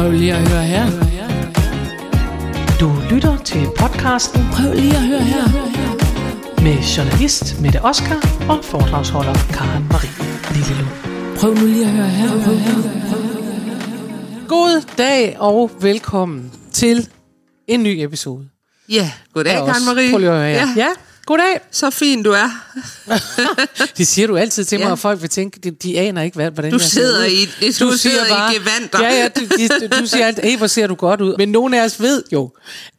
Prøv lige at høre her. Du lytter til podcasten Prøv lige at høre her. med journalist Mette Oskar og foredragsholder Karen Marie Lillelund. Prøv nu lige at høre her. Prøv, prøv, prøv. God dag og velkommen til en ny episode. Ja, goddag. Karen Marie. Prøv lige at høre her. Ja. ja, goddag. Så fin du er. Det siger du altid til mig, Ja. og folk vil tænke, de, de aner ikke, hvad, hvordan Du jeg sidder i- du sidder i gevanter. Ja, ja, du, de, du siger altid, hey, hvor ser du godt ud. Men nogen af os ved jo,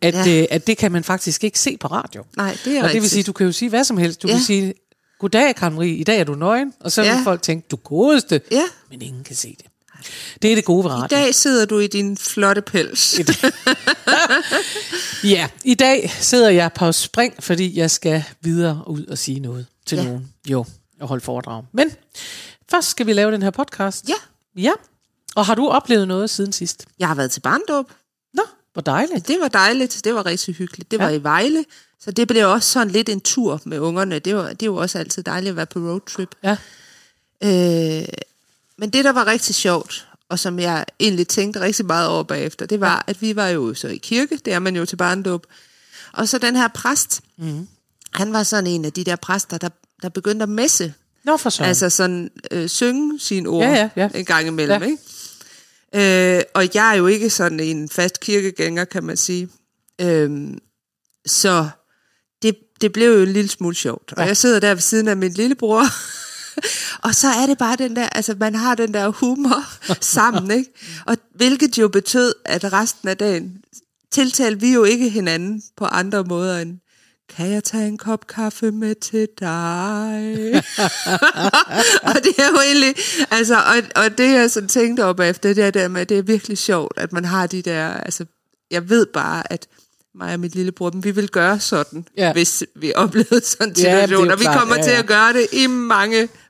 at, ja. Øh, at det kan man faktisk ikke se på radio. Nej, det er Og det vil rigtigt. sige, du kan jo sige hvad som helst. Du Ja. kan sige, goddag, Karen Marie, i dag er du nøgen. Og så vil Ja. folk tænke, du godeste. Ja. Men ingen kan se det. Det er det gode ved I radio. dag sidder du i din flotte pels. Ja, i dag sidder jeg på spring, fordi jeg skal videre ud og sige noget til ja. Nogen. Jo, og holde foredrag. Men først skal vi lave den her podcast. Ja. Ja. Og har du oplevet noget siden sidst? Jeg har været til barndåb. Nå, hvor dejligt. Det var dejligt. Det var rigtig hyggeligt. Det var Ja. i Vejle. Så det blev også sådan lidt en tur med ungerne. Det, var, det jo også altid dejligt at være på roadtrip. Ja. Øh, men det, der var rigtig sjovt, og som jeg egentlig tænkte rigtig meget over bagefter, det var, at vi var jo så i kirke, det er man jo til barndåb. Og så den her præst, mm. han var sådan en af de der præster, der, der begyndte at messe. Nå, for søren. Altså sådan øh, synge sine ord Ja, ja, ja. en gang imellem, Ja. ja. ikke? Øh, og jeg er jo ikke sådan en fast kirkegænger, kan man sige. Øhm, så det, det blev jo en lille smule sjovt. Og jeg sidder der ved siden af min lillebror, og så er det bare den der, altså man har den der humor sammen, ikke? Og hvilket jo betød, at resten af dagen tiltalte vi jo ikke hinanden på andre måder end, kan jeg tage en kop kaffe med til dig? og det er jo egentlig, altså, og, og det jeg sådan tænkte op efter, det er der med, det er virkelig sjovt, at man har de der, altså, jeg ved bare, at mig og mit lillebror, men vi vil gøre sådan, Ja. ja. hvis vi oplevede sådan en Ja, situation, og vi kommer ja, til ja. at gøre det i mange,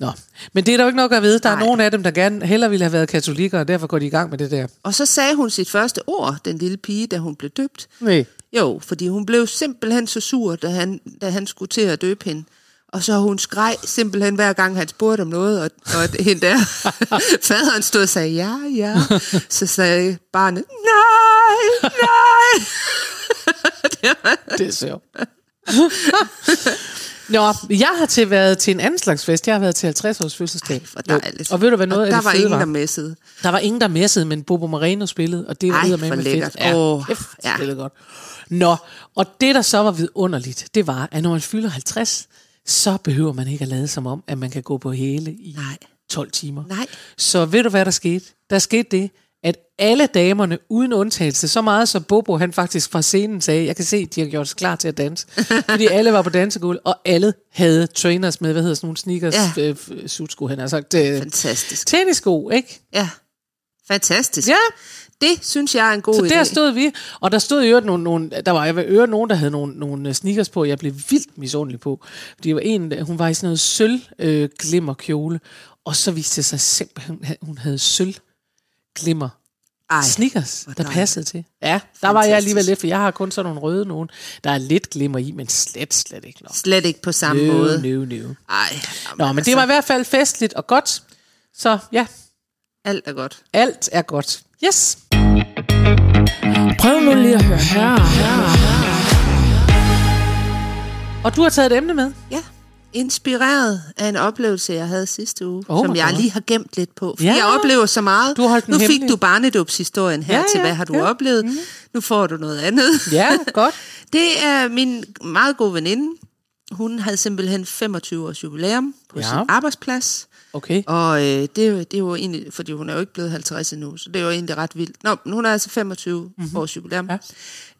Nå, men det er der jo ikke nok at vide. Der er Nej. nogen af dem, der gerne hellere ville have været katolikker, og derfor går de i gang med det der. Og så sagde hun sit første ord, den lille pige, da hun blev døbt. Nej. Jo, fordi hun blev simpelthen så sur, da han, da han skulle til at døbe hende. Og så hun skreg simpelthen hver gang, han spurgte om noget, og, og hende der, faderen stod og sagde, ja, ja. Så sagde barnet, nej, nej. Det er sjovt. Nå, jeg har til været til en anden slags fest. Jeg har været til 50 års fødselsdag. For dejligt. Jo. Og ved du, hvad noget og af der det var ingen, var? der messede. Der var ingen, der messede, men Bobo Moreno spillede, og det var Ej, eddermame hvor fedt. Ja, Åh, kæft, ja. spillede godt. Nå, og det, der så var vidunderligt, det var, at når man fylder 50, så behøver man ikke at lade som om, at man kan gå på hele i Nej. 12 timer. Nej. Så ved du, hvad der skete? Der skete det, at alle damerne, uden undtagelse, så meget så Bobo, han faktisk fra scenen sagde, jeg kan se, de har gjort sig klar til at danse. Fordi alle var på dansegulv, og alle havde trainers med, hvad hedder sådan nogle sneakers, ja. Øh, f- sutsko, han har sagt. Øh, Fantastisk. tennissko, ikke? Ja, fantastisk. Ja, Det synes jeg er en god så idé. der stod vi, og der stod i øvrigt nogle, nogle der var jeg ved øvrigt nogen, der havde nogle, nogle sneakers på, jeg blev vildt misundelig på. Det var en, hun var i sådan noget sølv øh, glimmer kjole, og så viste det sig simpelthen, at hun havde sølv glimmer Ej, sneakers, hvor der passede til. Ja, der var jeg Fantastisk. alligevel lidt, for jeg har kun sådan nogle røde nogen, der er lidt glimmer i, men slet, slet ikke nok. Slet ikke på samme No, måde. no, no. Ej, Nå, men det var i hvert fald festligt og godt. Så ja, Alt er godt. alt er godt. Yes. Prøv nu lige at høre her. Og du har taget et emne med. Ja, inspireret af en oplevelse, jeg havde sidste uge, Oh som jeg God. lige har gemt lidt på. For Ja. jeg oplever så meget. Du nu fik hemmelig. du barnedåbshistorien her Ja, til, hvad har du ja. oplevet. Mm. Nu får du noget andet. Ja, godt. Det er min meget gode veninde. Hun havde simpelthen 25 års jubilæum på Ja. sin arbejdsplads. Okay. Og øh, det, det er jo egentlig, fordi hun er jo ikke blevet 50 endnu, så det er jo egentlig ret vildt. Nå, men hun er altså 25 mm-hmm. års jubilæum.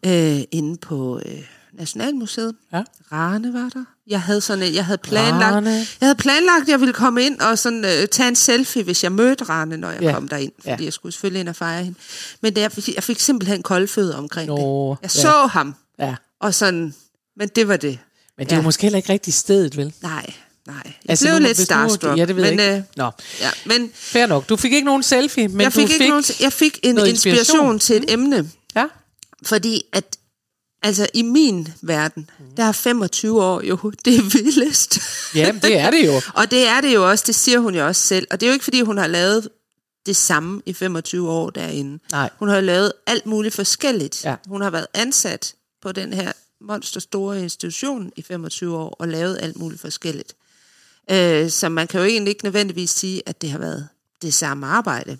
Ja. Øh, inde på øh, Nationalmuseet. Ja. Rane var der. Jeg havde sådan, jeg havde planlagt, Rane. jeg havde planlagt, at jeg ville komme ind og sådan, øh, tage en selfie, hvis jeg mødte Rane, når jeg Ja. kom derind. Fordi Ja. jeg skulle selvfølgelig ind og fejre hende. Men det, jeg, fik, jeg fik simpelthen koldfødder omkring Nå, det. Jeg ja. så ham, Ja. Og sådan, men det var det. Men det Ja. måske heller ikke rigtig stedet, vel? Nej, nej. Jeg Altså, blev nu- lidt starstruck. Ja, det ved men, jeg ikke. Øh, Nå, ja, men fair nok. Du fik ikke nogen selfie, men jeg fik, du ikke fik... nogen, jeg fik en inspiration, inspiration. inspiration til et emne. Ja, Fordi at, altså i min verden, der er 25 år jo det vildest. Jamen, det er det jo. og det er det jo også, det siger hun jo også selv. Og det er jo ikke, fordi hun har lavet det samme i 25 år derinde. Nej. Hun har lavet alt muligt forskelligt. Ja. Hun har været ansat på den her monsterstore institution i 25 år og lavet alt muligt forskelligt. Øh, så man kan jo egentlig ikke nødvendigvis sige, at det har været det samme arbejde.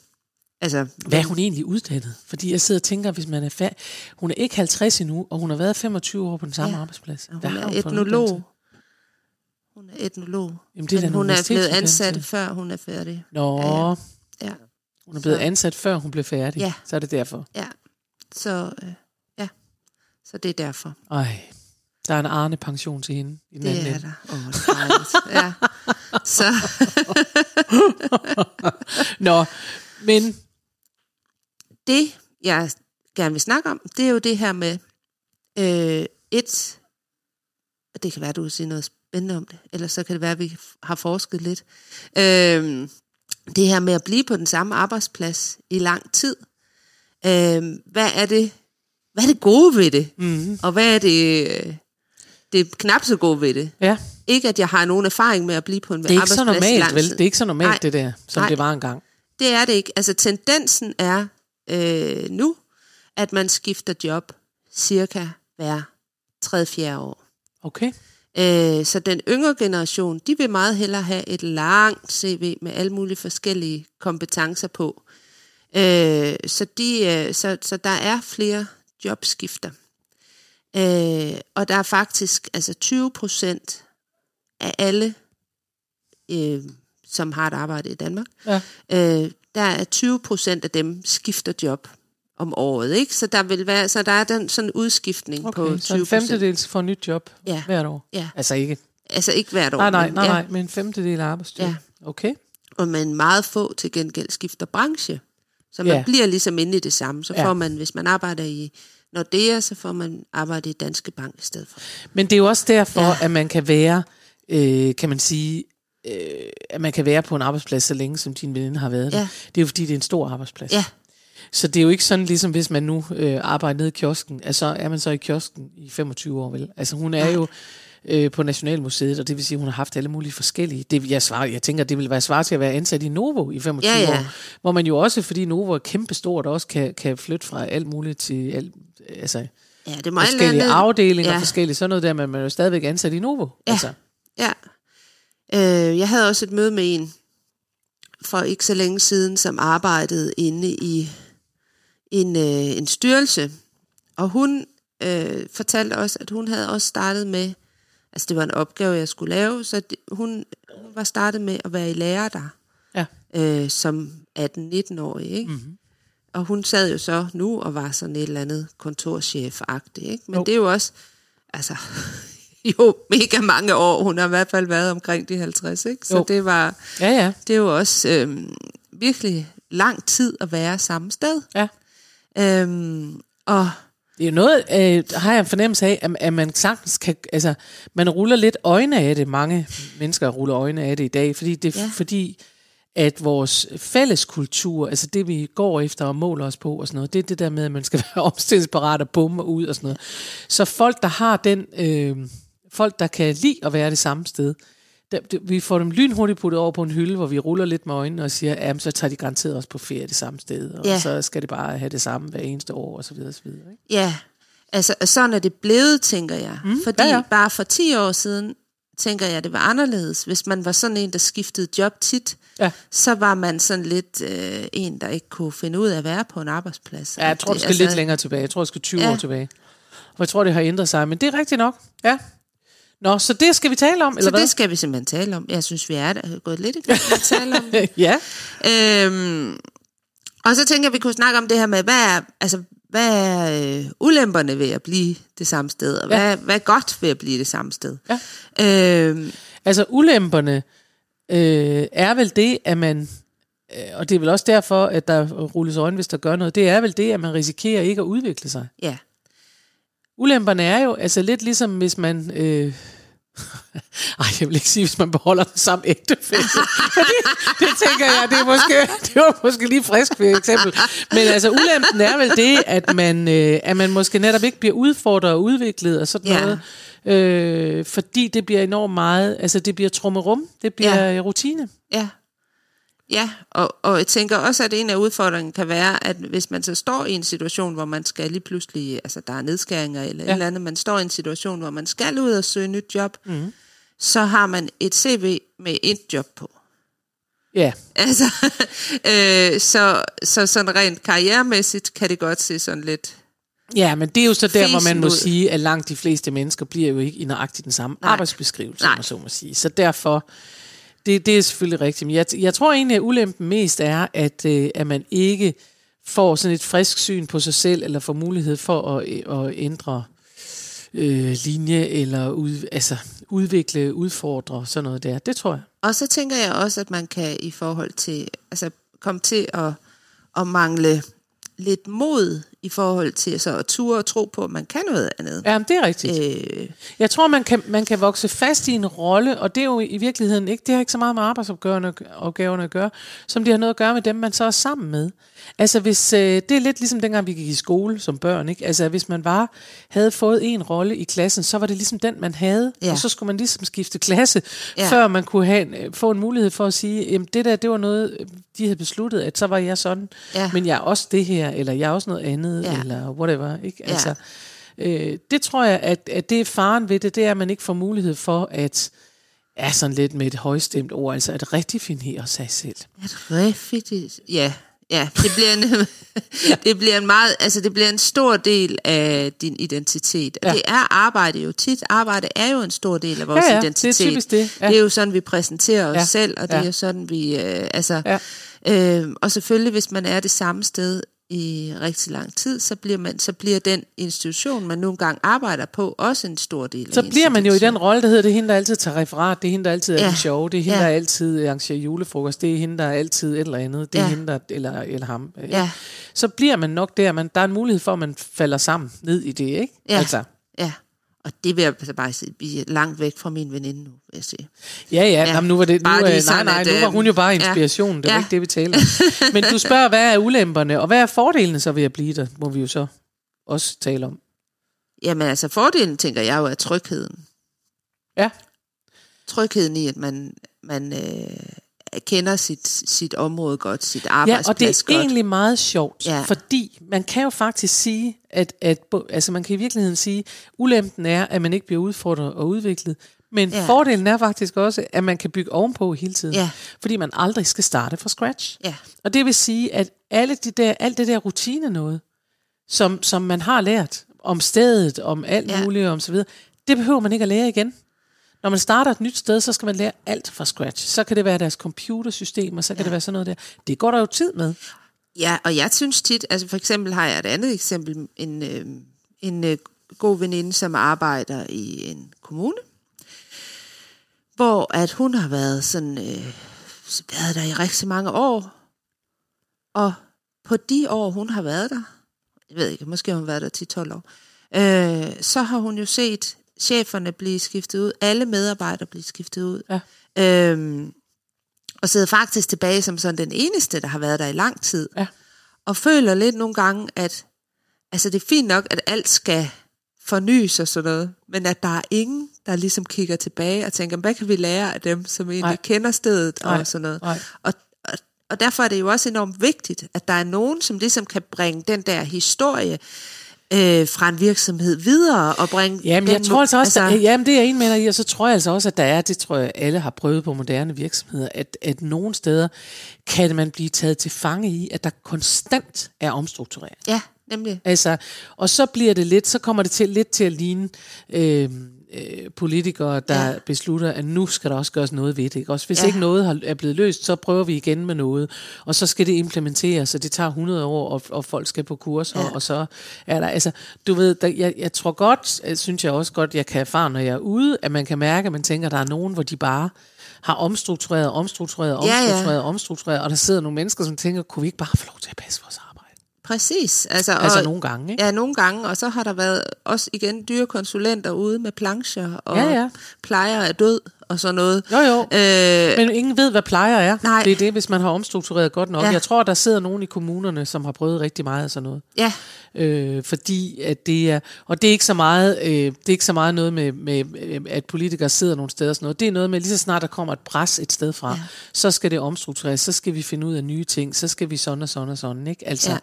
Altså, Hvad er hun egentlig uddannet? Fordi jeg sidder og tænker, hvis man er færdig... Hun er ikke 50 endnu, og hun har været 25 år på den samme Ja. arbejdsplads. hun Hvad er hun for en etnolog. uddannelse? Hun er etnolog. Jamen, det er Men en hun er blevet ansat, før hun er færdig. Nå, Ja. Ja, hun er blevet Så- ansat, før hun blev færdig. Ja. Så er det derfor. ja. Så, øh, ja. Så det er derfor. Ej, der er en Arne-pension til hende. I den Det anden er der. Åh, det er dejligt. ja. Så, Nå, men det, jeg gerne vil snakke om, det er jo det her med øh, et, og det kan være, du vil sige noget spændende om det, eller så kan det være, at vi har forsket lidt. Øh, det her med at blive på den samme arbejdsplads i lang tid. Øh, hvad er det, hvad er det gode ved det? mm, Og hvad er det, det er knap så gode ved det? ja, Ikke, at jeg har nogen erfaring med at blive på en det er ikke så arbejdsplads normalt, vel? Det er ikke så normalt, Nej. det der, som Nej. det var engang. Det er det ikke. Altså tendensen er øh, nu, at man skifter job cirka hver 3-4 år. Okay. Øh, så den yngre generation, de vil meget hellere have et langt CV med alle mulige forskellige kompetencer på. Øh, så, de, øh, så, så der er flere jobskifter. Øh, og der er faktisk altså 20 procent af alle, øh, som har et arbejde i Danmark, Ja. øh, der er 20 procent af dem skifter job om året, ikke? Så der vil være, så der er den sådan en udskiftning Okay, på så 20 en femtedel får nyt job Ja. hvert år. Ja. Altså ikke. Altså ikke hvert år. Nej, nej, men, nej, ja. nej, men en femtedel af arbejdsstyrken. Okay. Og man meget få til gengæld skifter branche. Så man Ja. bliver ligesom inde i det samme. Så Ja. får man, hvis man arbejder i Nordea, så får man arbejde i Danske Bank i stedet for. Men det er jo også derfor, Ja. ja. at man kan være, øh, kan man sige, øh, at man kan være på en arbejdsplads så længe, som din veninde har været der. Ja. Det er jo fordi, det er en stor arbejdsplads. Ja. Så det er jo ikke sådan, ligesom hvis man nu øh, arbejder nede i kiosken, altså er man så i kiosken i 25 år, vel? Altså hun er jo øh, på Nationalmuseet, og det vil sige, at hun har haft alle mulige forskellige. Det, jeg, svarer, jeg tænker, det vil være svar til at være ansat i Novo i 25 Ja, ja. år, hvor man jo også, fordi Novo er kæmpestort, også kan, kan flytte fra alt muligt til alt, altså, Ja, det må alt forskellige andet- afdelinger, ja. forskellige sådan noget der, men man er jo stadigvæk ansat i Novo. Ja. Altså. Ja. Øh, jeg havde også et møde med en for ikke så længe siden, som arbejdede inde i en, øh, en styrelse. Og hun øh, fortalte også, at hun havde også startet med, altså det var en opgave, jeg skulle lave, så det, hun, hun var startet med at være i lærer der, Ja. øh, som 18-19-årig. Ikke? Mm-hmm. Og hun sad jo så nu og var sådan et eller andet kontorchef-agtig. Ikke? Men Jo. det er jo også, altså, jo mega mange år. Hun har i hvert fald været omkring de 50, ikke? Så Jo. det var, Ja, ja. det er jo også øhm, virkelig lang tid at være samme sted. ja. Øhm, og Det er noget, øh, har jeg en fornemmelse af, at, at man sagtens kan, altså, man ruller lidt øjne af det. Mange mennesker ruller øjne af det i dag, fordi det ja. fordi, at vores fælles kultur, altså det vi går efter og måler os på og sådan noget, det er det der med, at man skal være omstillingsparat og bumme ud og sådan noget. Så folk, der har den, øh, folk, der kan lide at være det samme sted, der, det, vi får dem lynhurtigt puttet over på en hylde, hvor vi ruller lidt med øjnene og siger, at så tager de garanteret også på ferie det samme sted, og Ja. så skal det bare have det samme hver eneste år, og så videre, og så videre. Ikke? ja, altså sådan er det blevet, tænker jeg. Mm, Fordi ja, ja, ja. ja. bare for 10 år siden, tænker jeg, det var anderledes. Hvis man var sådan en, der skiftede job tit, Ja. så var man sådan lidt øh, en, der ikke kunne finde ud af at være på en arbejdsplads. Ja, jeg tror, du skal lidt længere tilbage. Jeg tror, du skal 20 Ja. ja. år tilbage. Og jeg tror, det har ændret sig, men det er rigtigt nok. Ja. Nå, så det skal vi tale om, Så eller hvad? det skal vi simpelthen tale om. Jeg synes, vi er der, gået lidt i gang med at tale om det. ja. Øhm, og så tænker jeg, at vi kunne snakke om det her med, hvad er, altså, hvad er øh, ulemperne ved at blive det samme sted, og Ja. hvad, hvad er godt ved at blive det samme sted. Ja. Øhm, Altså, ulemperne øh, er vel det, at man... øh, Og det er vel også derfor, at der rulles øjne, hvis der gør noget. Det er vel det, at man risikerer ikke at udvikle sig. ja. Ulemperne er jo altså lidt ligesom, hvis man... Øh, ej, jeg vil ikke sige, hvis man beholder den samme ægtefælle. Fordi det tænker jeg, det, er måske, det var måske lige frisk for eksempel. Men altså, ulempen er vel det, at man, øh, at man måske netop ikke bliver udfordret og udviklet og sådan Ja. noget. Øh, fordi det bliver enormt meget, altså det bliver trummerum, det bliver ja. rutine. Ja. Ja, og, og jeg tænker også, at en af udfordringerne kan være, at hvis man så står i en situation, hvor man skal lige pludselig, altså der er nedskæringer eller ja. Et eller andet, man står i en situation, hvor man skal ud og søge nyt job, mm. så har man et CV med et job på. Ja, Altså, øh, så, så sådan rent karrieremæssigt kan det godt se sådan lidt... ja men det er jo så der, hvor man må ud. sige, at langt de fleste mennesker bliver jo ikke i nøjagtigt den samme Nej. arbejdsbeskrivelse, Nej. man så må sige. Så derfor, det, det er selvfølgelig rigtigt. Men jeg, jeg tror egentlig, at ulempen mest er, at, øh, at man ikke får sådan et frisk syn på sig selv, eller får mulighed for at, øh, at ændre øh, linje, eller ud, altså, udvikle, udfordre, sådan noget der. Det tror jeg. Og så tænker jeg også, at man kan i forhold til, altså komme til at, at mangle lidt mod i forhold til så at ture og tro på, at man kan noget andet. Ja, det er rigtigt. Øh, Jeg tror, man kan, man kan vokse fast i en rolle, og det er jo i virkeligheden ikke, det har ikke så meget med arbejdsopgaverne opgaverne at gøre, som det har noget at gøre med dem, man så er sammen med. Altså hvis, øh, det er lidt ligesom dengang vi gik i skole som børn, ikke? Altså hvis man bare havde fået en rolle i klassen, så var det ligesom den, man havde, Ja. og så skulle man ligesom skifte klasse, Ja. før man kunne have, øh, få en mulighed for at sige, jamen det der, det var noget, de havde besluttet, at så var jeg sådan, Ja. men jeg er også det her, eller jeg er også noget andet, Ja. eller whatever, ikke? Ja. Altså, Øh, det tror jeg, at, at det er faren ved det, det er, at man ikke får mulighed for at, er sådan lidt med et højstemt ord, altså at redefinere sig selv. at refit, ja, ja, det bliver en, det bliver en meget, altså det bliver en stor del af din identitet. Ja. Ja. Det er arbejde jo tit. Arbejde er jo en stor del af vores Ja, ja, det er identitet. typisk det, ja. det er jo sådan, vi præsenterer os Ja, selv, og det er ja. jo sådan, vi, øh, altså, Ja. øh, og selvfølgelig, hvis man er det samme sted i rigtig lang tid, så bliver, man, så bliver den institution, man nogle gange arbejder på, også en stor del Så af bliver man jo i den rolle, der hedder, det er hende, der altid tager referat, det er hende, der altid er Ja. ja. den sjove, det er hende, Ja. der altid arrangerer julefrokost, det er hende, der er altid et eller andet, det er Ja. ja. hende, der, eller, eller ham. øh. Ja. Så bliver man nok der, man, der er en mulighed for, at man falder sammen ned i det, ikke? Ja. Altså, Ja, og det vil jeg altså bare sige, langt væk fra min veninde nu, vil jeg sige. Ja, ja, Ja, ja. Jamen, nu var det, nu, lige nej, nej, at, nu var øh, hun jo bare ja. inspiration, det var Ja. ikke det, vi talte om. Men du spørger, hvad er ulemperne, og hvad er fordelene så ved at blive der, må vi jo så også tale om. Jamen altså, fordelen, tænker jeg jo, er trygheden. Ja, Trygheden i, at man, man øh, kender sit, sit område godt, sit ja arbejdsplads og det er godt. egentlig meget sjovt, Ja. ja. fordi man kan jo faktisk sige, at, at altså man kan i virkeligheden sige, ulempen er, at man ikke bliver udfordret og udviklet, men Ja. ja. fordelen er faktisk også, at man kan bygge ovenpå hele tiden, Ja. fordi man aldrig skal starte fra scratch. Ja. Og det vil sige, at alle de der, alt det der rutine noget, som, som man har lært om stedet, om alt Ja. ja. muligt, om så videre, det behøver man ikke at lære igen. Når man starter et nyt sted, så skal man lære alt fra scratch. Så kan det være deres computersystemer, så kan ja. det være sådan noget der. Det går der jo tid med. Ja, og jeg synes tit, altså for eksempel har jeg et andet eksempel, en, øh, en øh, god veninde, som arbejder i en kommune, hvor at hun har været sådan, øh, været der i rigtig mange år, og på de år, hun har været der, jeg ved ikke, måske har hun været der 10-12 år, øh, så har hun jo set cheferne blive skiftet ud, alle medarbejdere blive skiftet ud. Ja. Øhm, og sidder faktisk tilbage som sådan den eneste, der har været der i lang tid. Ja. Og føler lidt nogle gange, at altså det er fint nok, at alt skal fornyes og sådan noget, men at der er ingen, der ligesom kigger tilbage og tænker, hvad kan vi lære af dem, som egentlig Nej. kender stedet Nej. og sådan noget. Nej. Og, og, og derfor er det jo også enormt vigtigt, at der er nogen, som ligesom kan bringe den der historie øh, fra en virksomhed videre og bringe Jamen, den jeg tror altså også, altså, altså, jamen, det er enig med dig i, og så tror jeg altså også, at der er, det tror jeg alle har prøvet på moderne virksomheder, at, at nogle steder kan man blive taget til fange i, at der konstant er omstrukturering. Ja, nemlig. Altså, og så bliver det lidt, så kommer det til lidt til at ligne øh, øh, politikere, der Ja. ja. beslutter, at nu skal der også gøres noget ved det. Ikke? Også hvis Ja. ja. ikke noget har- er blevet løst, så prøver vi igen med noget, og så skal det implementeres, og det tager 100 år, og, og folk skal på kurser, Ja. ja. og så er der, altså, du ved, der, jeg, jeg tror godt, øh, synes jeg også godt, jeg kan erfare, når jeg er ude, at man kan mærke, at man tænker, at der er nogen, hvor de bare har omstruktureret, omstruktureret, Ja, ja. omstruktureret, omstruktureret, og der sidder nogle mennesker, som tænker, kunne vi ikke bare få lov til at passe vores arbejde? Præcis. Altså, Altså og, nogle gange, ikke? Ja, nogle gange, og så har der været også igen dyre konsulenter ude med plancher, og Ja, ja. plejer er død, og sådan noget. Jo, jo. Øh, Men ingen ved, hvad plejer er. Nej. Det er det, hvis man har omstruktureret godt nok. Ja. Jeg tror, der sidder nogen i kommunerne, som har prøvet rigtig meget af sådan noget. ja, Øh, fordi at det er, og det er ikke så meget, øh, det er ikke så meget noget med, med, øh, at politikere sidder nogle steder og sådan noget. Det er noget med, lige så snart der kommer et pres et sted fra, ja. så skal det omstruktureres, så skal vi finde ud af nye ting, så skal vi sådan og sådan og sådan, ikke? Altså,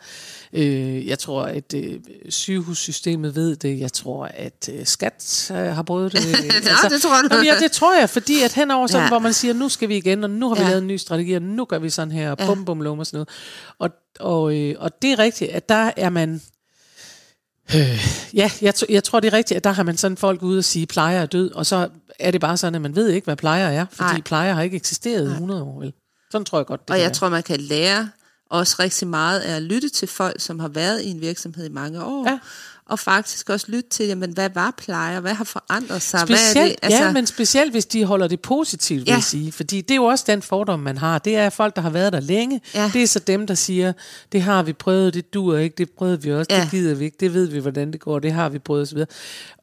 ja. øh, jeg tror, at øh, sygehussystemet ved det, jeg tror, at øh, skat øh, har prøvet det. Nå, det tror du. Jamen, ja, det tror jeg, fordi at henover sådan, Ja. ja. hvor man siger, nu skal vi igen, og nu har vi Ja. lavet en ny strategi, og nu gør vi sådan her, og bum, bum, lum og sådan noget. Og, og, øh, og det er rigtigt, at der er man, Øh, ja, jeg, jeg tror, det er rigtigt, at der har man sådan folk ude og sige, plejer er død, og så er det bare sådan, at man ved ikke, hvad plejer er, fordi. Nej. plejer har ikke eksisteret i 100 år, vel? Sådan tror jeg godt, det og jeg være. tror, man kan lære også rigtig meget af at lytte til folk, som har været i en virksomhed i mange år. Ja. Og faktisk også lytte til, jamen, hvad var plejer? Hvad har forandret sig? Specielt, hvad er det? altså, ja, men specielt hvis de holder det positivt, vil Ja. jeg sige. Fordi det er jo også den fordom, man har. Det er folk, der har været der længe. Ja. Det er så dem, der siger, det har vi prøvet, det duer ikke, det prøvede vi også, Ja. det gider vi ikke, det ved vi, hvordan det går, det har vi prøvet osv.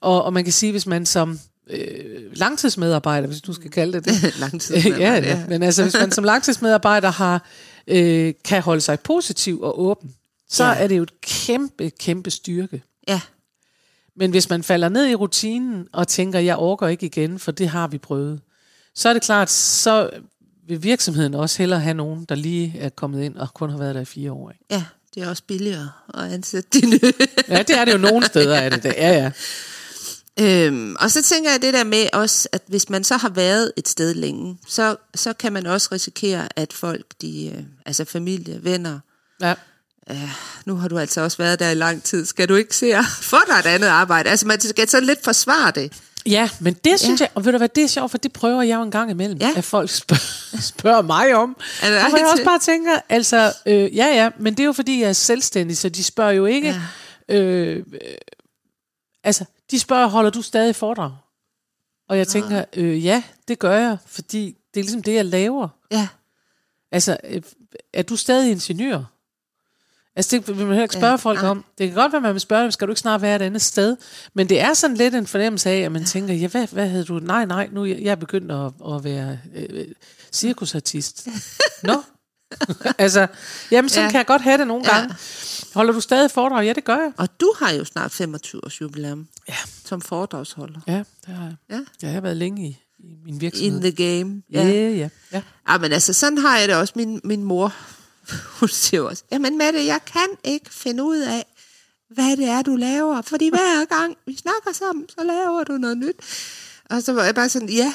Og, og man kan sige, hvis man som øh, langtidsmedarbejder, hvis du skal kalde det det, Langtidsmedarbejder, ja, ja, men altså hvis man som langtidsmedarbejder har, øh, kan holde sig positiv og åben, så ja. er det jo et kæmpe, kæmpe styrke. Ja, Men hvis man falder ned i rutinen og tænker, jeg orker ikke igen, for det har vi prøvet, så er det klart, så vil virksomheden også hellere have nogen, der lige er kommet ind og kun har været der i fire år. Ikke? ja, det er også billigere at ansætte de nye. Ja, det er det jo nogle steder af det. Der. Ja, ja. Øhm, og så tænker jeg det der med også, at hvis man så har været et sted længe, så, så kan man også risikere, at folk, de, øh, altså familie, venner, ja. Nu har du altså også været der i lang tid, skal du ikke se at få dig et andet arbejde? Altså man skal sådan lidt forsvare det. Ja, men det synes ja. jeg, og ved du hvad, det er sjovt, for det prøver jeg jo en gang imellem, Ja. at folk spørger, spørger mig om. Er det og jeg også bare tænker, altså, øh, ja ja, men det er jo fordi, jeg er selvstændig, så de spørger jo ikke, ja. øh, øh, altså, de spørger, holder du stadig foredrag? Og jeg tænker, øh, ja, det gør jeg, fordi det er ligesom det, jeg laver. Ja, Altså, øh, er du stadig ingeniør? Altså, det vil man heller ikke spørge Ja, ja, folk nej. om. Det kan godt være, man vil spørge dem, skal du ikke snart være et andet sted? Men det er sådan lidt en fornemmelse af, at man tænker, ja, hvad, hvad havde du? Nej, nej, nu er jeg jeg er begyndt at, at være øh, cirkusartist. Nå? altså, jamen, sådan Ja. ja. kan jeg godt have det nogle Ja. gange. Holder du stadig foredrag? Ja, det gør jeg. og du har jo snart 25 års jubilæum Ja. som foredragsholder. Ja, det har jeg. Ja. Jeg har været længe i, i min In virksomhed. the game. Ja, ja, ja. ja. Ja, men altså, sådan har jeg det også. Min, min mor, hun siger også, jamen Mette, jeg kan ikke finde ud af, hvad det er, du laver. Fordi hver gang vi snakker sammen, så laver du noget nyt. Og så var jeg bare sådan, ja,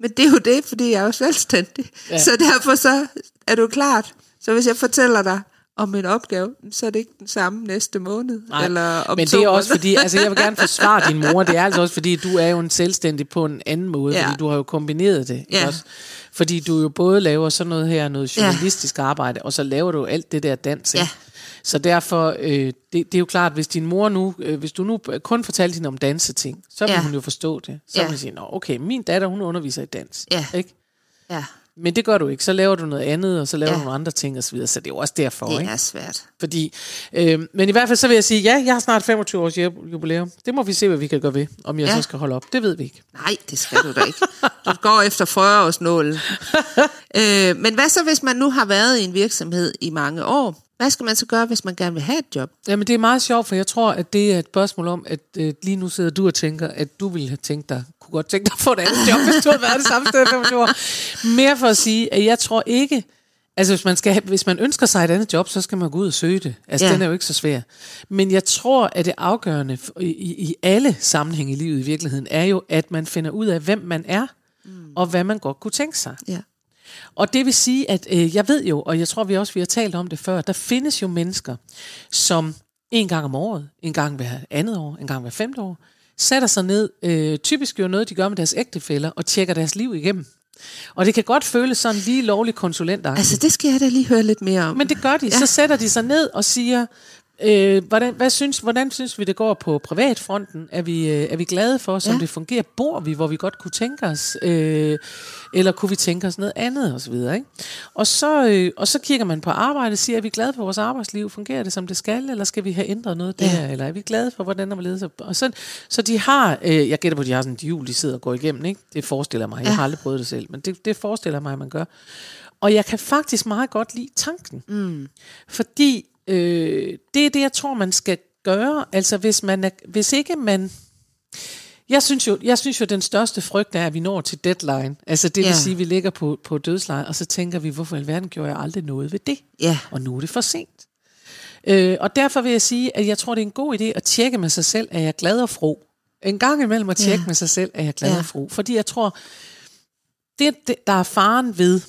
men det er jo det, fordi jeg er jo selvstændig. Ja. Så derfor så er du klart. Så hvis jeg fortæller dig om en opgave, så er det ikke den samme næste måned. Nej, eller om men det er også måneder. fordi, altså jeg vil gerne forsvare din mor, det er altså også fordi, du er jo en selvstændig på en anden måde, Ja. ja. fordi du har jo kombineret det. Ja. Også? Fordi du jo både laver sådan noget her, noget Ja. journalistisk arbejde, og så laver du alt det der dans. Ja. Så derfor, øh, det, det er jo klart, hvis din mor nu, øh, hvis du nu kun fortalte hende om danseting, så vil Ja. hun jo forstå det. Så Ja. vil hun sige, Nå, okay, min datter, hun underviser i dans. Ja. Ikke? Ja, Men det gør du ikke. Så laver du noget andet, og så laver Ja. du nogle andre ting osv. Så, videre. så det er jo også derfor. det ikke? er svært. Fordi, øh, men i hvert fald så vil jeg sige, ja, jeg har snart 25 års ju- jubilæum. Det må vi se, hvad vi kan gøre ved, om jeg Ja. så skal holde op. Det ved vi ikke. Nej, det skal du da ikke. Du går efter 40 års nålen. øh, men hvad så, hvis man nu har været i en virksomhed i mange år? Hvad skal man så gøre, hvis man gerne vil have et job? Jamen det er meget sjovt, for jeg tror, at det er et spørgsmål om, at øh, lige nu sidder du og tænker, at du ville have tænkt dig, kunne godt tænke dig at få et andet job, hvis du havde været det samme sted i 25 år. Mere for at sige, at jeg tror ikke, altså hvis man, skal, hvis man ønsker sig et andet job, så skal man gå ud og søge det. Altså Ja. den er jo ikke så svær. Men jeg tror, at det afgørende i, i alle sammenhænge i livet i virkeligheden, er jo, at man finder ud af, hvem man er, mm. og hvad man godt kunne tænke sig. Ja. Og det vil sige, at øh, jeg ved jo, og jeg tror vi også, vi har talt om det før, der findes jo mennesker, som en gang om året, en gang hver andet år, en gang hver femte år, sætter sig ned, øh, typisk jo noget, de gør med deres ægtefæller, og tjekker deres liv igennem. Og det kan godt føles sådan lige lovligt konsulentagtigt. Altså, det skal jeg da lige høre lidt mere om. Men det gør de. Ja. Så sætter de sig ned og siger, Øh, hvordan, hvad synes, hvordan synes vi, det går på privatfronten? Er vi, øh, er vi glade for, som Ja. ja. det fungerer? Bor vi, hvor vi godt kunne tænke os? Øh, eller kunne vi tænke os noget andet? Og så, videre, ikke? Og, så, øh, og så kigger man på arbejde og siger, er vi glade for vores arbejdsliv? Fungerer det, som det skal? Eller skal vi have ændret noget der? Ja. Eller er vi glade for, hvordan der var ledet? Og så, så de har, øh, jeg gætter på, at de har sådan et hjul, de sidder og går igennem. Ikke? Det forestiller mig. Jeg har aldrig prøvet det selv, men det, det forestiller mig, at man gør. Og jeg kan faktisk meget godt lide tanken. Mm. Fordi øh, det er det, jeg tror, man skal gøre. Altså hvis, man er, hvis ikke man... Jeg synes, jo, jeg synes jo, den største frygt er, at vi når til deadline. Altså det vil Ja. sige, at vi ligger på, på dødsleje, og så tænker vi, hvorfor i alverden gjorde jeg aldrig noget ved det? Ja. Og nu er det for sent. Øh, og derfor vil jeg sige, at jeg tror, det er en god idé at tjekke med sig selv, er jeg glad og fro? En gang imellem at tjekke Ja. med sig selv, er jeg glad ja. og fro? Fordi jeg tror, det, det, der er faren ved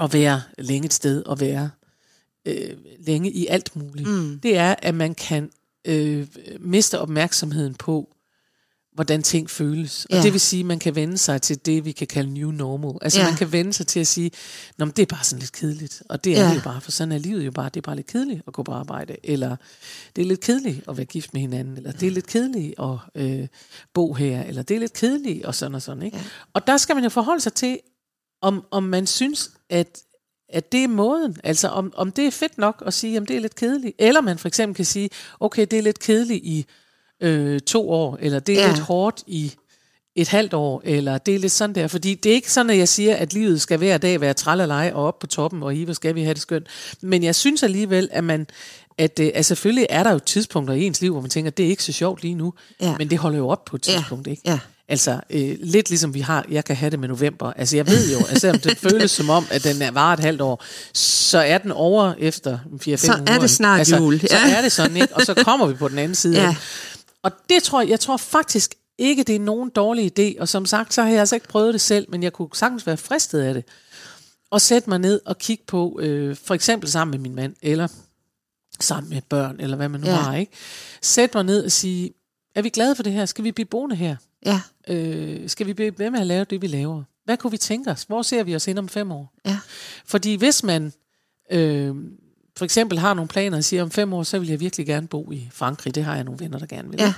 at være længe et sted og være øh, længe i alt muligt, mm. det er, at man kan øh, miste opmærksomheden på, hvordan ting føles. Og Ja. det vil sige, at man kan vende sig til det, vi kan kalde new normal. Altså Ja. man kan vende sig til at sige, Nå, men det er bare sådan lidt kedeligt. Og det er Ja. det jo bare, for sådan er livet jo bare. Det er bare lidt kedeligt at gå på arbejde. Eller det er lidt kedeligt at være gift med hinanden. Eller det er lidt kedeligt at øh, bo her. Eller det er lidt kedeligt og sådan og sådan. Ikke? Ja. Og der skal man jo forholde sig til, om, om man synes, at at det er måden. Altså om, om det er fedt nok at sige, at det er lidt kedeligt. Eller man for eksempel kan sige, okay, det er lidt kedeligt i øh, to år, eller det er Ja. ja. lidt hårdt i et halvt år, eller det er lidt sådan der. Fordi det er ikke sådan, at jeg siger, at livet skal hver dag være trallerlej og op på toppen, og i, hvor skal vi have det skønt. Men jeg synes alligevel, at man at, øh, at selvfølgelig er der jo tidspunkter i ens liv, hvor man tænker, det er ikke så sjovt lige nu, Ja. men det holder jo op på et Ja. tidspunkt, ikke? Ja. Altså, øh, lidt ligesom vi har, jeg kan have det med november. Altså, jeg ved jo, at selvom det føles som om, at den er varet et halvt år, så er den over efter 4-5 Så uger. er det snart altså, jul, Så ja. er det sådan, ikke? Og så kommer vi på den anden side. Ja. Og det tror jeg, jeg tror faktisk ikke, det er nogen dårlig idé. Og som sagt, så har jeg altså ikke prøvet det selv, men jeg kunne sagtens være fristet af det. Og sætte mig ned og kigge på, øh, for eksempel sammen med min mand, eller sammen med børn, eller hvad man nu Ja. ja. har, ikke? Sætte mig ned og sige, er vi glade for det her? Skal vi blive boende her? Ja. Øh, skal vi blive ved med at lave det, vi laver? Hvad kunne vi tænke os? Hvor ser vi os ind om fem år? Ja. Fordi hvis man øh, for eksempel har nogle planer og siger, om fem år, så vil jeg virkelig gerne bo i Frankrig. Det har jeg nogle venner, der gerne vil. Ja.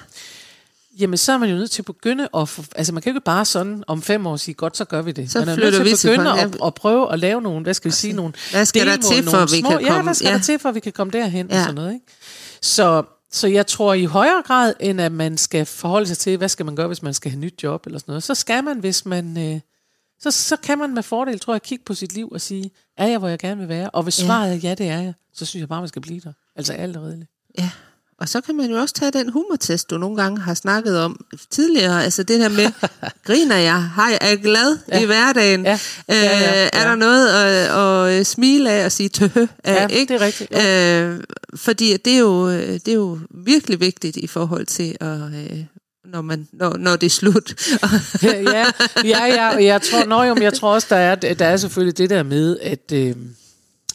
Jamen, så er man jo nødt til at begynde at... få- Altså, man kan jo ikke bare sådan om fem år sige, godt, så gør vi det. Så man er flytter nødt til at begynde at, at, prøve at lave nogle, hvad skal vi sige, nogle Hvad skal der til, for nogle vi små, kan Ja, komme- hvad skal ja. der til, for at vi kan komme derhen Ja. og sådan noget, ikke? Så, så jeg tror i højere grad, end at man skal forholde sig til, hvad skal man gøre, hvis man skal have nyt job eller sådan noget, så skal man, hvis man... Øh, så, så kan man med fordel, tror jeg, kigge på sit liv og sige, er jeg, hvor jeg gerne vil være? Og hvis Ja. svaret er, ja, det er jeg, så synes jeg bare, man skal blive der. Altså allerede. Ja, og så kan man jo også tage den humortest, du nogle gange har snakket om tidligere. Altså det her med, griner jeg? Har jeg er jeg glad ja. i hverdagen? Ja. Øh, Ja, ja, Er ja. der noget at, at smile af og sige tøhø? Ja, af, ikke? det er rigtigt, Øh, fordi det er, jo, det er jo virkelig vigtigt i forhold til, at, øh, når, man, når, når det er slut. ja, ja, ja, jeg tror, nå, jo, men jeg tror også, der er, der er selvfølgelig det der med, at øh,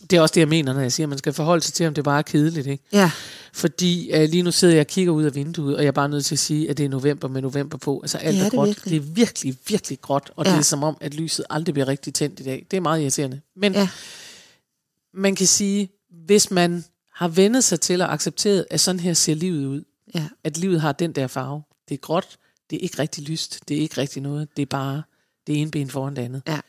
det er også det, jeg mener, når jeg siger, at man skal forholde sig til, om det bare er kedeligt. Ikke? ja, Fordi øh, lige nu sidder jeg og kigger ud af vinduet, og jeg er bare nødt til at sige, at det er november med november på. Altså alt Det er er, det gråt. virkelig. Det er virkelig, virkelig gråt, og Ja. det er som om, at lyset aldrig bliver rigtig tændt i dag. Det er meget irriterende. Men Ja. man kan sige, hvis man har vendet sig til at acceptere, at sådan her ser livet ud, ja, at livet har den der farve. Det er gråt, det er ikke rigtig lyst, det er ikke rigtig noget, det er bare det ene ben foran det andet. ja.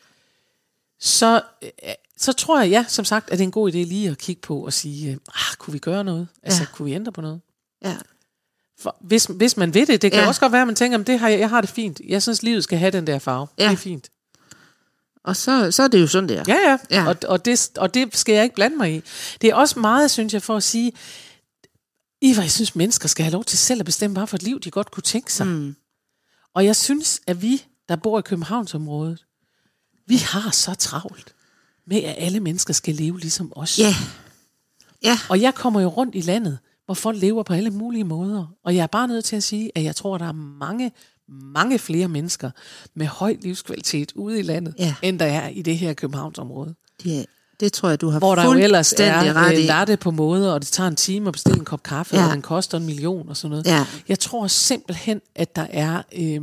Så, øh, så tror jeg, ja, som sagt, at det er en god idé lige at kigge på og sige, ah, kunne vi gøre noget? Altså, Ja. kunne vi ændre på noget? ja. For, hvis, hvis man ved det, det kan Ja. også godt være, at man tænker, det har jeg, jeg har det fint. Jeg synes, livet skal have den der farve. Ja. Det er fint. Og så, så er det jo sådan, det er. Ja, ja. Ja. Og, og, det, og det skal jeg ikke blande mig i. Det er også meget, synes jeg, for at sige, i hvad jeg synes, mennesker skal have lov til selv at bestemme, bare for et liv, de godt kunne tænke sig. Mm. Og jeg synes, at vi, der bor i Københavnsområdet, vi har så travlt med, at alle mennesker skal leve ligesom os. Ja, ja, Og jeg kommer jo rundt i landet, hvor folk lever på alle mulige måder. Og jeg er bare nødt til at sige, at jeg tror, at der er mange, mange flere mennesker med høj livskvalitet ude i landet, Ja. end der er i det her Københavnsområde. det, det tror jeg, du har Hvor der jo ellers er ret øh, i. latte på måder, og det tager en time at bestille en kop kaffe, Ja. ja. og den koster en million og sådan noget. Ja. Jeg tror simpelthen, at der er... Øh,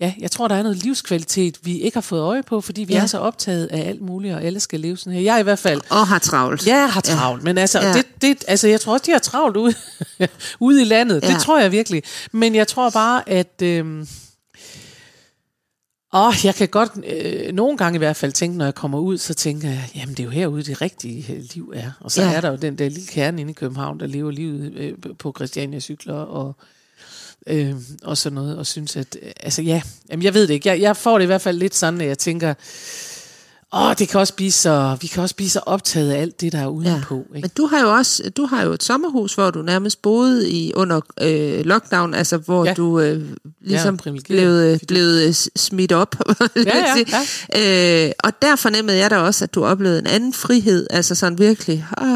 ja, jeg tror, der er noget livskvalitet, vi ikke har fået øje på, fordi vi Ja. er så optaget af alt muligt, og alle skal leve sådan her. Jeg er i hvert fald Og har travlt. Ja, har travlt, ja. men altså, Ja. det, det, altså, jeg tror også, de har travlt ude, ude i landet. Ja. Det tror jeg virkelig. Men jeg tror bare, at... Øhm, åh, jeg kan godt øh, nogle gange i hvert fald tænke, når jeg kommer ud, så tænker jeg, jamen det er jo herude, det rigtige øh, liv er. Og så ja. er der jo den der lille kerne inde i København, der lever livet øh, på Christiania cykler og, øh, og sådan noget, og synes, at... Øh, altså ja, jamen, jeg ved det ikke. Jeg, jeg får det i hvert fald lidt sådan, at jeg tænker... Åh, det kan også blive så, vi kan også blive så optaget af alt det, der er udenpå. Ja. Ikke? Men du har jo også du har jo et sommerhus, hvor du nærmest boede i under øh, lockdown, altså hvor ja. Ja. du øh, ligesom privilegeret. blev, øh, blev øh, smidt op. Ja, ja, sige. Øh, og der fornemmede jeg da også, at du oplevede en anden frihed, altså sådan virkelig. Åh,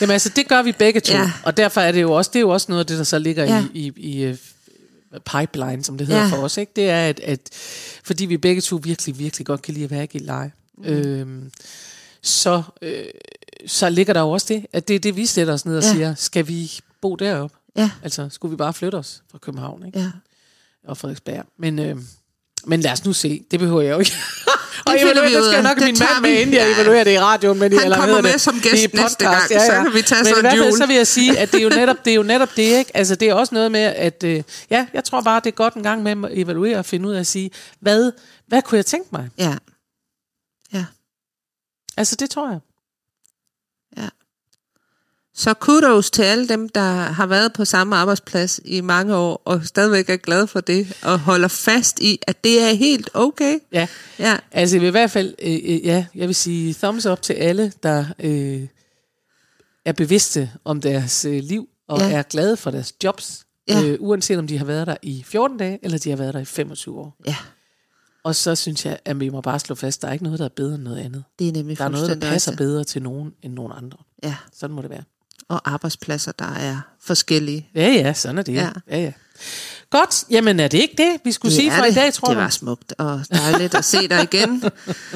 Jamen altså, det gør vi begge to, Ja. ja. og derfor er det jo også, det er jo også noget af det, der så ligger Ja. ja. i, i, i øh, pipeline, som det hedder Ja. for os. Ikke? Det er, at, at fordi vi begge to virkelig, virkelig godt kan lide at være i leje, mm. øhm, så, øh, så ligger der jo også det, at det er det, vi sætter os ned og ja. siger, skal vi bo deroppe? ja, Altså, skulle vi bare flytte os fra København ikke? ja. og Frederiksberg? Men, øh, men lad os nu se, det behøver jeg jo ikke. og finder evaluere, vi det ud skal af. jeg nok Det min mand med, inden jeg Ja. evaluerer det i radioen. Men, Han eller kommer med det? som gæst Det er næste gang, så kan vi tage Men sådan fald, jul. så vil jeg sige, at det er jo netop det, er jo netop det ikke? Altså, det er også noget med, at øh, ja, jeg tror bare, det er godt en gang med at evaluere og finde ud af at sige, hvad, hvad kunne jeg tænke mig? ja. Ja. Altså, det tror jeg. Så kudos til alle dem, der har været på samme arbejdsplads i mange år, og stadigvæk er glade for det, og holder fast i, at det er helt okay. Ja, Ja, altså i hvert fald, øh, øh, ja, jeg vil sige thumbs up til alle, der øh, er bevidste om deres øh, liv, og Ja. er glade for deres jobs, Ja. øh, uanset om de har været der i 14 dage, eller de har været der i 25 år. ja, Og så synes jeg, at vi må bare slå fast, at der er ikke noget, der er bedre end noget andet. det er nemlig Der er noget, der passer bedre til nogen end nogen andre. Ja, Sådan må det være. Og arbejdspladser, der er forskellige. Ja, ja, sådan er det. Ja. Ja. ja. Godt, jamen er det ikke det, vi skulle sige er for det. i dag, tror Det du? var smukt og dejligt at se dig igen.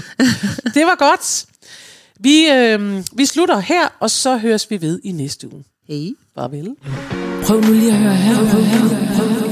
Det var godt. Vi, øh, vi slutter her, og så høres vi ved i næste uge. Hej. Farvel. Prøv nu lige at høre her. Prøv, prøv, prøv, prøv.